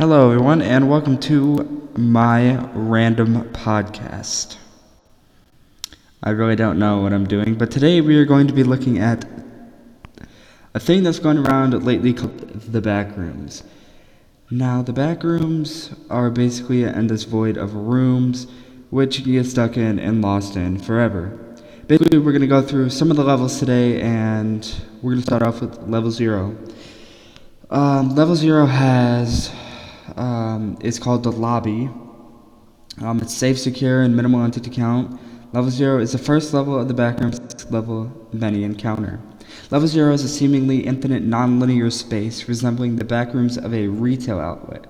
Hello, everyone, and welcome to my random podcast. I really don't know what I'm doing, but today we are going to be looking at a thing that's going around lately called the back rooms. Now, the back rooms are basically an endless void of rooms which you get stuck in and lost in forever. Basically, we're going to go through some of the levels today, and we're going to start off with level zero. Um, level zero has um, is called the lobby. Um, it's safe, secure, and minimal entity count. Level zero is the first level of the backroom level many encounter. Level zero is a seemingly infinite non-linear space resembling the backrooms of a retail outlet.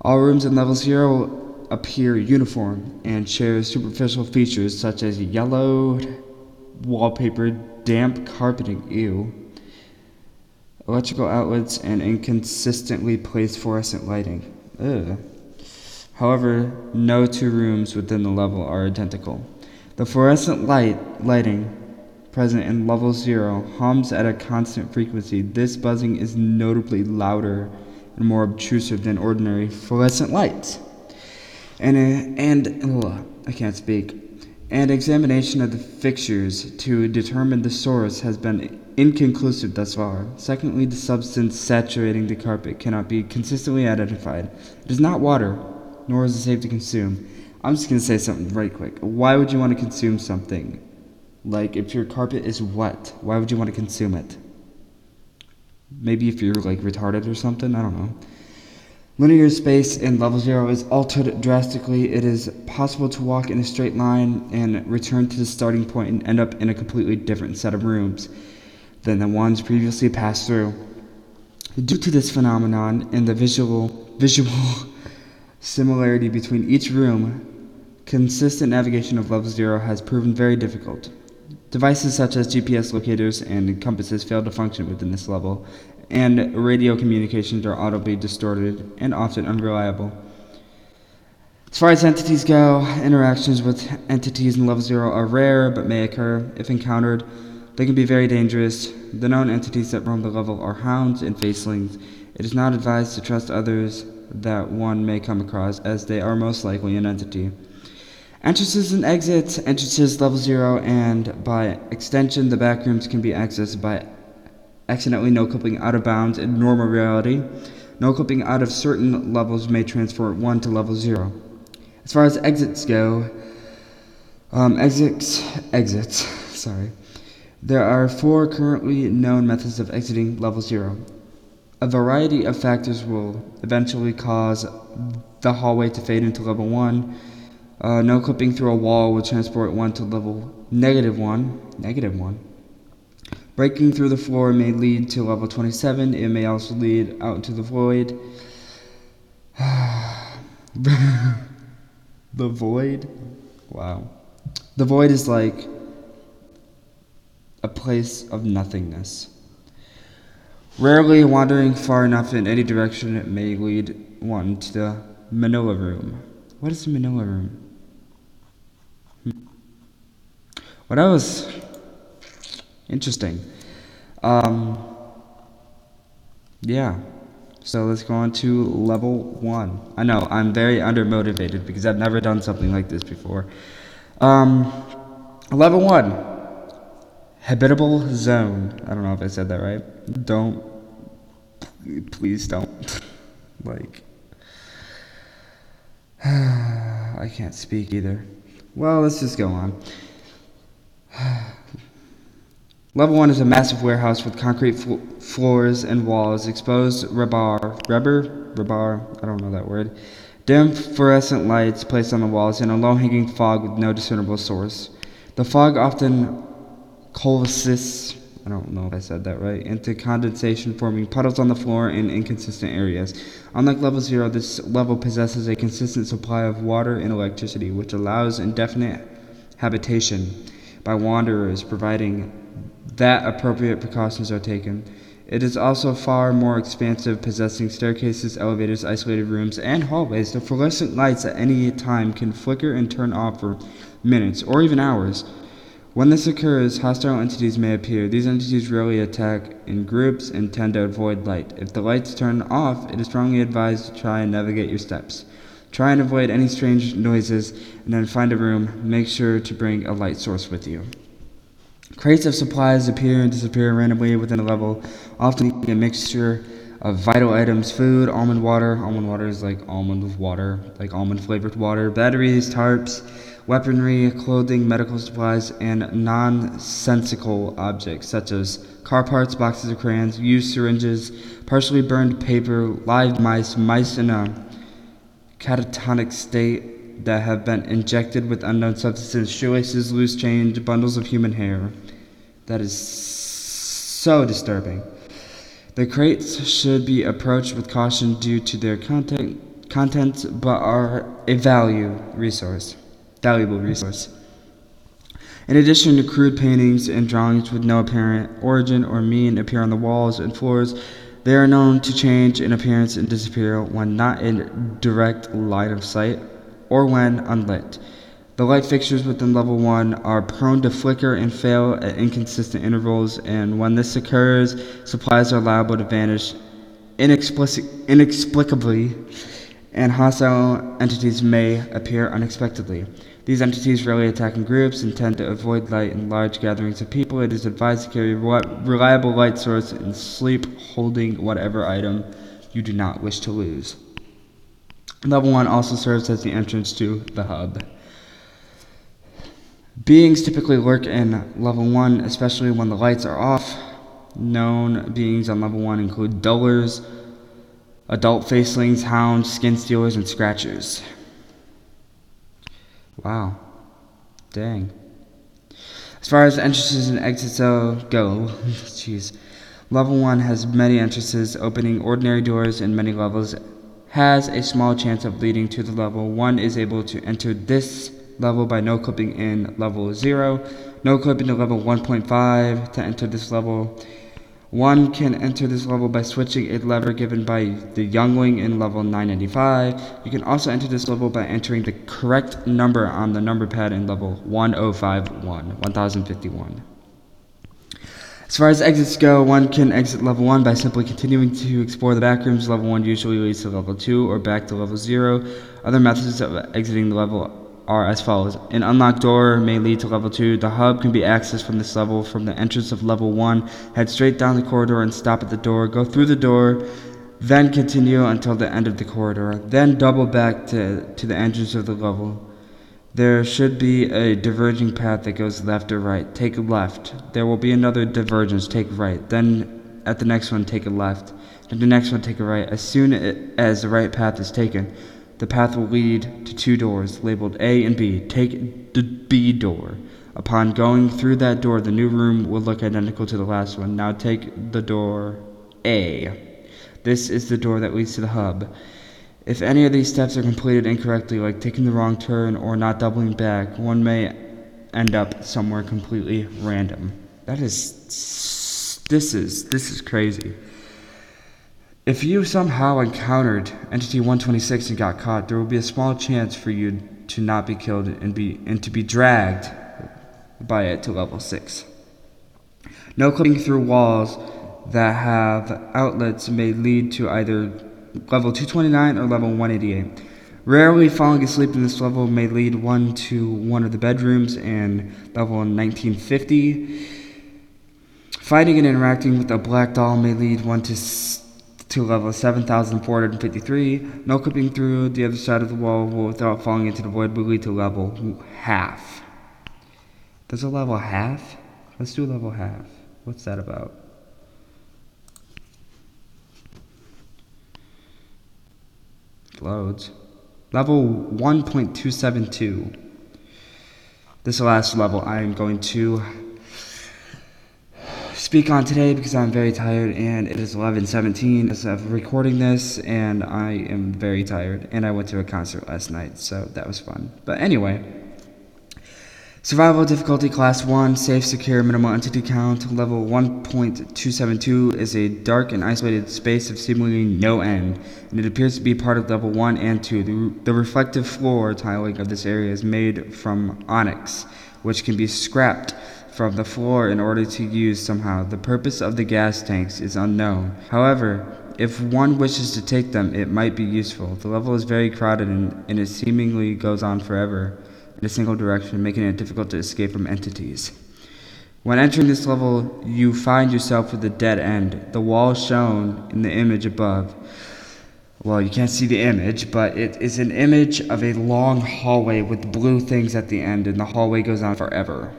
All rooms in level zero appear uniform and share superficial features such as yellowed wallpaper, damp carpeting, ew, electrical outlets, and inconsistently placed fluorescent lighting. Ugh. However, no two rooms within the level are identical. The fluorescent light lighting present in level 0 hums at a constant frequency. This buzzing is notably louder and more obtrusive than ordinary fluorescent lights. And, and ugh, I can't speak. And examination of the fixtures to determine the source has been inconclusive thus far. Secondly, the substance saturating the carpet cannot be consistently identified. It is not water, nor is it safe to consume. I'm just going to say something right quick. Why would you want to consume something? Like, if your carpet is wet, why would you want to consume it? Maybe if you're, like, retarded or something? I don't know. Linear space in level 0 is altered drastically. It is possible to walk in a straight line and return to the starting point and end up in a completely different set of rooms than the ones previously passed through. Due to this phenomenon and the visual visual similarity between each room, consistent navigation of level 0 has proven very difficult. Devices such as GPS locators and compasses fail to function within this level, and radio communications are audibly distorted and often unreliable. As far as entities go, interactions with entities in level 0 are rare but may occur. If encountered, they can be very dangerous. The known entities that roam the level are hounds and facelings. It is not advised to trust others that one may come across, as they are most likely an entity. Entrances and exits, entrances level 0, and by extension, the back rooms can be accessed by accidentally no clipping out of bounds in normal reality. No clipping out of certain levels may transport one to level zero. As far as exits go, um, exits, exits, sorry. There are four currently known methods of exiting level zero. A variety of factors will eventually cause the hallway to fade into level one. Uh, no clipping through a wall will transport one to level negative one. Negative one. Breaking through the floor may lead to level 27. It may also lead out into the void. the void? Wow. The void is like a place of nothingness. Rarely wandering far enough in any direction, it may lead one to the Manila room. What is the Manila room? Hmm. What else? Interesting. Um, yeah. So let's go on to level one. I know I'm very undermotivated because I've never done something like this before. Um, level one, habitable zone. I don't know if I said that right. Don't, please don't. like, I can't speak either. Well, let's just go on. Level 1 is a massive warehouse with concrete fl- floors and walls, exposed rebar, rubber, rebar, I don't know that word, dim fluorescent lights placed on the walls, and a low hanging fog with no discernible source. The fog often coalesces, I don't know if I said that right, into condensation, forming puddles on the floor in inconsistent areas. Unlike level 0, this level possesses a consistent supply of water and electricity, which allows indefinite habitation by wanderers, providing that appropriate precautions are taken. It is also far more expansive, possessing staircases, elevators, isolated rooms, and hallways. The fluorescent lights at any time can flicker and turn off for minutes or even hours. When this occurs, hostile entities may appear. These entities rarely attack in groups and tend to avoid light. If the lights turn off, it is strongly advised to try and navigate your steps. Try and avoid any strange noises, and then find a room. Make sure to bring a light source with you. Crates of supplies appear and disappear randomly within a level, often a mixture of vital items, food, almond water. Almond water is like almond with water, like almond flavored water, batteries, tarps, weaponry, clothing, medical supplies, and nonsensical objects such as car parts, boxes of crayons, used syringes, partially burned paper, live mice, mice in a catatonic state that have been injected with unknown substances, shoelaces, loose change, bundles of human hair. That is so disturbing. The crates should be approached with caution due to their content, contents, but are a value resource, valuable resource. In addition to crude paintings and drawings with no apparent origin or meaning appear on the walls and floors, they are known to change in appearance and disappear when not in direct line of sight or when unlit. The light fixtures within level 1 are prone to flicker and fail at inconsistent intervals, and when this occurs, supplies are liable to vanish inexplicably, and hostile entities may appear unexpectedly. These entities rarely attack in groups and tend to avoid light in large gatherings of people. It is advised to carry a reliable light source and sleep holding whatever item you do not wish to lose. Level 1 also serves as the entrance to the hub. Beings typically lurk in level 1, especially when the lights are off. Known beings on level 1 include dullers, adult facelings, hounds, skin stealers, and scratchers. Wow. Dang. As far as entrances and exits go, jeez. Level 1 has many entrances, opening ordinary doors in many levels, has a small chance of leading to the level. 1 is able to enter this level by no clipping in level 0, no clipping to level 1.5 to enter this level, one can enter this level by switching a lever given by the Youngling in level 995. You can also enter this level by entering the correct number on the number pad in level 1051, 1051. As far as exits go, one can exit level 1 by simply continuing to explore the back rooms. Level 1 usually leads to level 2 or back to level 0. Other methods of exiting the level are as follows. An unlocked door may lead to level 2. The hub can be accessed from this level from the entrance of level 1. Head straight down the corridor and stop at the door. Go through the door, then continue until the end of the corridor. Then double back to, to the entrance of the level. There should be a diverging path that goes left or right. Take a left. There will be another divergence. Take right. Then at the next one, take a left. And the next one, take a right. As soon as the right path is taken, the path will lead to two doors labeled A and B. Take the B door. Upon going through that door, the new room will look identical to the last one. Now take the door A. This is the door that leads to the hub. If any of these steps are completed incorrectly, like taking the wrong turn or not doubling back, one may end up somewhere completely random. That is this is this is crazy. If you somehow encountered Entity 126 and got caught, there will be a small chance for you to not be killed and be and to be dragged by it to level 6. No clipping through walls that have outlets may lead to either level 229 or level 188. Rarely falling asleep in this level may lead one to one of the bedrooms in level 1950. Fighting and interacting with a black doll may lead one to to level 7453. No clipping through the other side of the wall without falling into the void will lead to level half. There's a level half? Let's do level half. What's that about? Loads. Level 1.272. This last level I am going to speak on today because I'm very tired and it is 11:17 as of recording this and I am very tired and I went to a concert last night so that was fun. But anyway, Survival difficulty class 1, safe, secure, minimal entity count. Level 1.272 is a dark and isolated space of seemingly no end, and it appears to be part of level 1 and 2. The, the reflective floor tiling of this area is made from onyx, which can be scrapped from the floor in order to use somehow. The purpose of the gas tanks is unknown. However, if one wishes to take them, it might be useful. The level is very crowded and, and it seemingly goes on forever in a single direction, making it difficult to escape from entities. When entering this level, you find yourself with a dead end. The wall shown in the image above. Well, you can't see the image, but it is an image of a long hallway with blue things at the end, and the hallway goes on forever.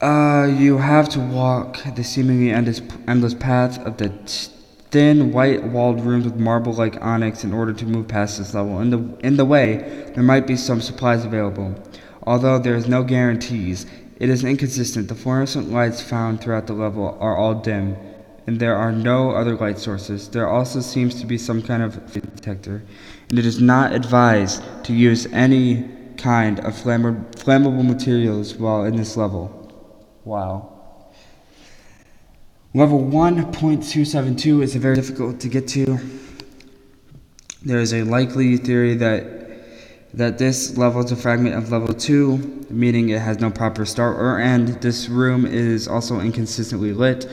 Uh, you have to walk the seemingly endless, endless path of the t- thin, white-walled rooms with marble-like onyx in order to move past this level. In the, in the way, there might be some supplies available. Although there is no guarantees, it is inconsistent. The fluorescent lights found throughout the level are all dim, and there are no other light sources. There also seems to be some kind of detector, and it is not advised to use any kind of flammable materials while in this level. Wow. Level 1.272 is very difficult to get to. There is a likely theory that that this level is a fragment of level 2, meaning it has no proper start or end. This room is also inconsistently lit,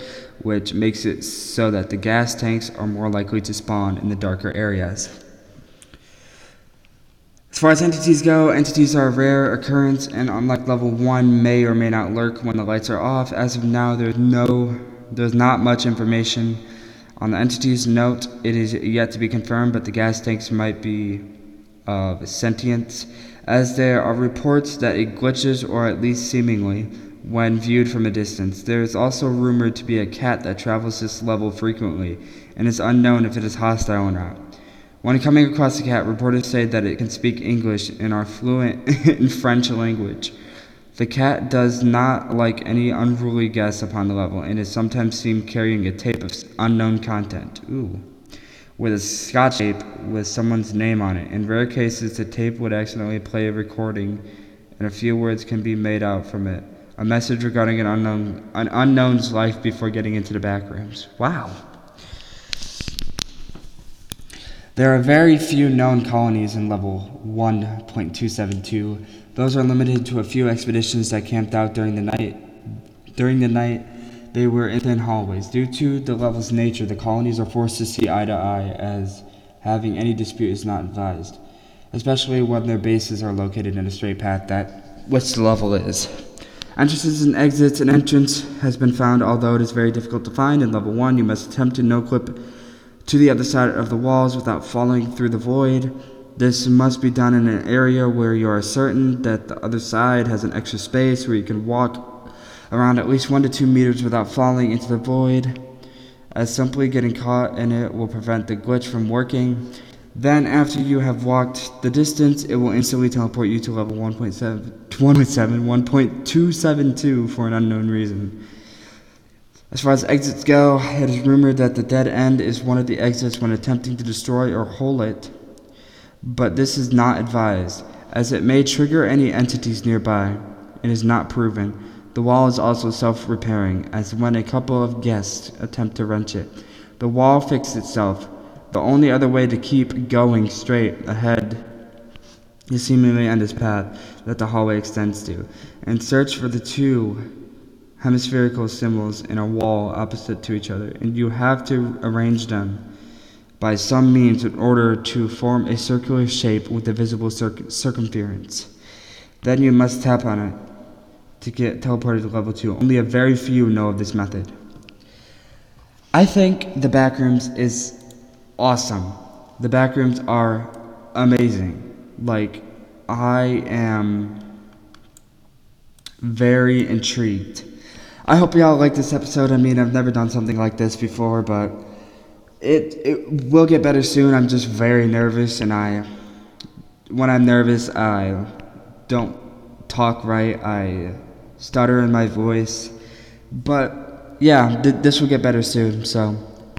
which makes it so that the gas tanks are more likely to spawn in the darker areas. As far as entities go, entities are a rare occurrence and unlike level 1 may or may not lurk when the lights are off. As of now, there's no there's not much information on the entity's Note, it is yet to be confirmed, but the gas tanks might be uh, of sentience, as there are reports that it glitches, or at least seemingly, when viewed from a distance. There is also rumored to be a cat that travels this level frequently, and it's unknown if it is hostile or not. When coming across the cat, reporters say that it can speak English and are fluent in French language. The cat does not like any unruly guests upon the level, and is sometimes seen carrying a tape of unknown content. Ooh. With a scotch tape with someone's name on it. In rare cases, the tape would accidentally play a recording, and a few words can be made out from it. A message regarding an unknown an unknown's life before getting into the back rooms. Wow. There are very few known colonies in level 1.272 those are limited to a few expeditions that camped out during the night. During the night, they were in thin hallways. Due to the level's nature, the colonies are forced to see eye to eye, as having any dispute is not advised, especially when their bases are located in a straight path that which the level is. Entrances and exits and entrance has been found, although it is very difficult to find. In level 1, you must attempt to no clip to the other side of the walls without falling through the void. This must be done in an area where you are certain that the other side has an extra space where you can walk around at least one to two meters without falling into the void, as simply getting caught in it will prevent the glitch from working. Then, after you have walked the distance, it will instantly teleport you to level 1.7, 1.7, 1.272 for an unknown reason. As far as exits go, it is rumored that the dead end is one of the exits when attempting to destroy or hole it but this is not advised, as it may trigger any entities nearby. It is not proven. The wall is also self repairing, as when a couple of guests attempt to wrench it, the wall fixes itself. The only other way to keep going straight ahead is seemingly end this path that the hallway extends to, and search for the two hemispherical symbols in a wall opposite to each other, and you have to arrange them by some means in order to form a circular shape with a visible circumference. Then you must tap on it to get teleported to level 2. Only a very few know of this method. I think the backrooms is awesome. The backrooms are amazing. Like, I am very intrigued. I hope y'all like this episode. I mean, I've never done something like this before, but it it will get better soon. I'm just very nervous, and I when I'm nervous, I don't talk right. I stutter in my voice, but yeah, th- this will get better soon. So,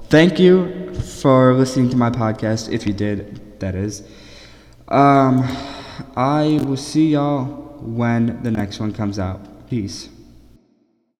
thank you for listening to my podcast. If you did, that is. Um, I will see y'all when the next one comes out. Peace.